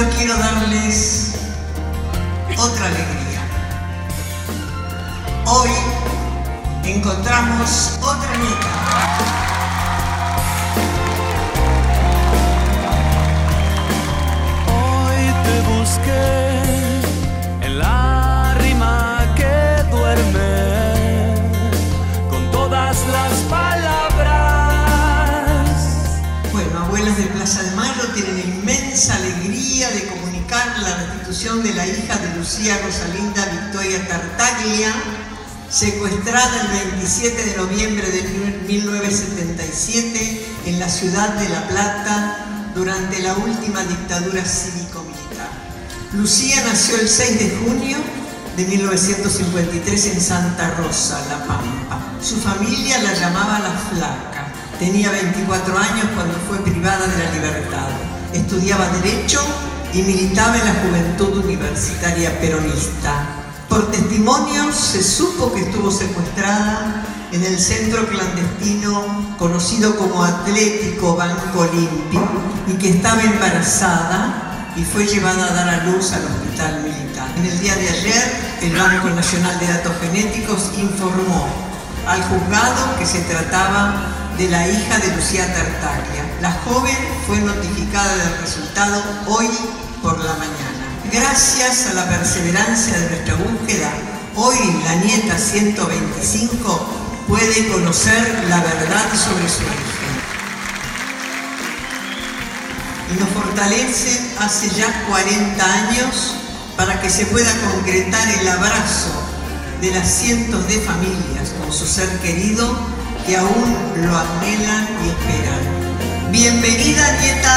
yo quiero darles otra alegría. Hoy encontramos otra nieta. en la rima que duerme con todas las palabras. Bueno, abuelas de Plaza de Mayo tienen la inmensa alegría de comunicar la restitución de la hija de Lucía Rosalinda Victoria Tartaglia, secuestrada el 27 de noviembre de 1977 en la ciudad de La Plata durante la última dictadura cívico-militar. Lucía nació el 6 de junio de 1953 en Santa Rosa, La Pampa. Su familia la llamaba La Flaca. Tenía 24 años cuando fue privada de la libertad. Estudiaba Derecho y militaba en la Juventud Universitaria Peronista. Por testimonios se supo que estuvo secuestrada en el centro clandestino conocido como Atlético Banco Limpio y que estaba embarazada y fue llevada a dar a luz al hospital militar. En el día de ayer, el Banco Nacional de Datos Genéticos informó al juzgado que se trataba de la hija de Lucía Tartaglia. La joven fue notificada del resultado hoy por la mañana. Gracias a la perseverancia de nuestra búsqueda, hoy la nieta 125 puede conocer la verdad sobre su origen. Y nos fortalece hace ya 40 años para que se pueda concretar el abrazo de las cientos de familias con su ser querido que aún lo anhelan y esperan. Bienvenida, nieta